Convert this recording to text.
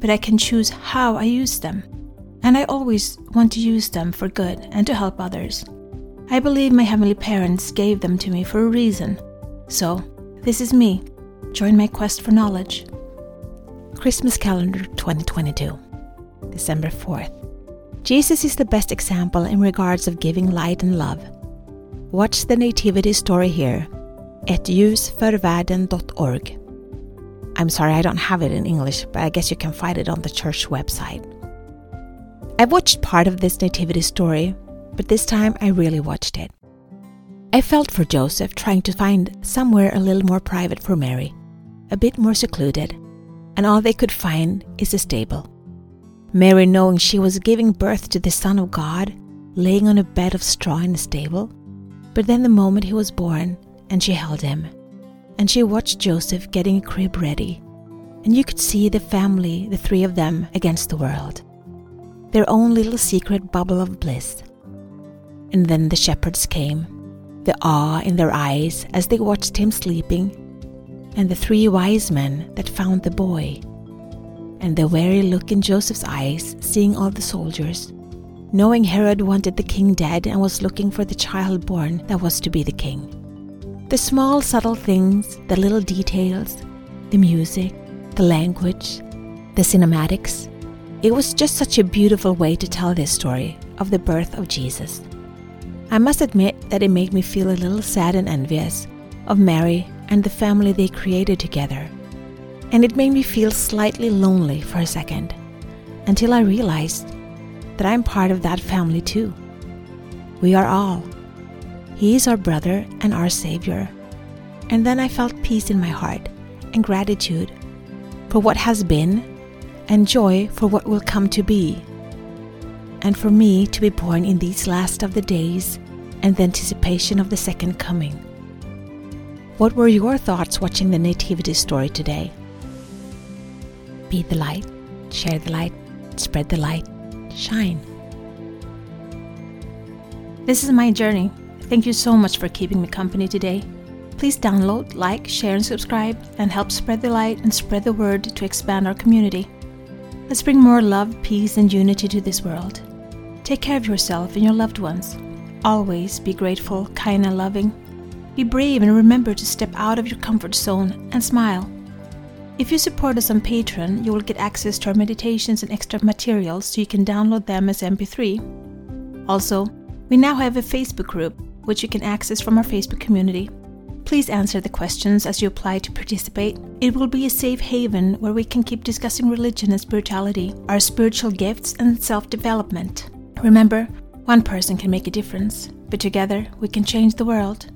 but I can choose how I use them. And I always want to use them for good and to help others. I believe my heavenly parents gave them to me for a reason. So, this is me. Join my quest for knowledge. Christmas calendar 2022, December 4th. Jesus is the best example in regards of giving light and love. Watch the nativity story here at ljusförvärlden.org. I'm sorry I don't have it in English, but I guess you can find it on the church website. I've watched part of this nativity story, but this time I really watched it. I felt for Joseph trying to find somewhere a little more private for Mary, a bit more secluded, and all they could find is a stable. Mary, knowing she was giving birth to the Son of God, laying on a bed of straw in the stable, but then the moment he was born, and she held him, and she watched Joseph getting a crib ready, and you could see the family, the three of them, against the world. Their own little secret bubble of bliss. And then the shepherds came, the awe in their eyes as they watched him sleeping, and the three wise men that found the boy, and the weary look in Joseph's eyes, seeing all the soldiers, knowing Herod wanted the king dead and was looking for the child born that was to be the king. The small, subtle things, the little details, the music, the language, the cinematics. It was just such a beautiful way to tell this story of the birth of Jesus. I must admit that it made me feel a little sad and envious of Mary and the family they created together. And it made me feel slightly lonely for a second, until I realized that I'm part of that family too. We are all. He is our brother and our Savior. And then I felt peace in my heart and gratitude for what has been and joy for what will come to be. And for me to be born in these last of the days and the anticipation of the second coming. What were your thoughts watching the Nativity story today? Be the light, share the light, spread the light, shine. This is my journey. Thank you so much for keeping me company today. Please download, like, share, and subscribe, and help spread the light and spread the word to expand our community. Let's bring more love, peace, and unity to this world. Take care of yourself and your loved ones. Always be grateful, kind, and loving. Be brave and remember to step out of your comfort zone and smile. If you support us on Patreon, you will get access to our meditations and extra materials so you can download them as MP3. Also, we now have a Facebook group which you can access from our Facebook community. Please answer the questions as you apply to participate. It will be a safe haven where we can keep discussing religion and spirituality, our spiritual gifts, and self development. Remember, one person can make a difference, but together we can change the world.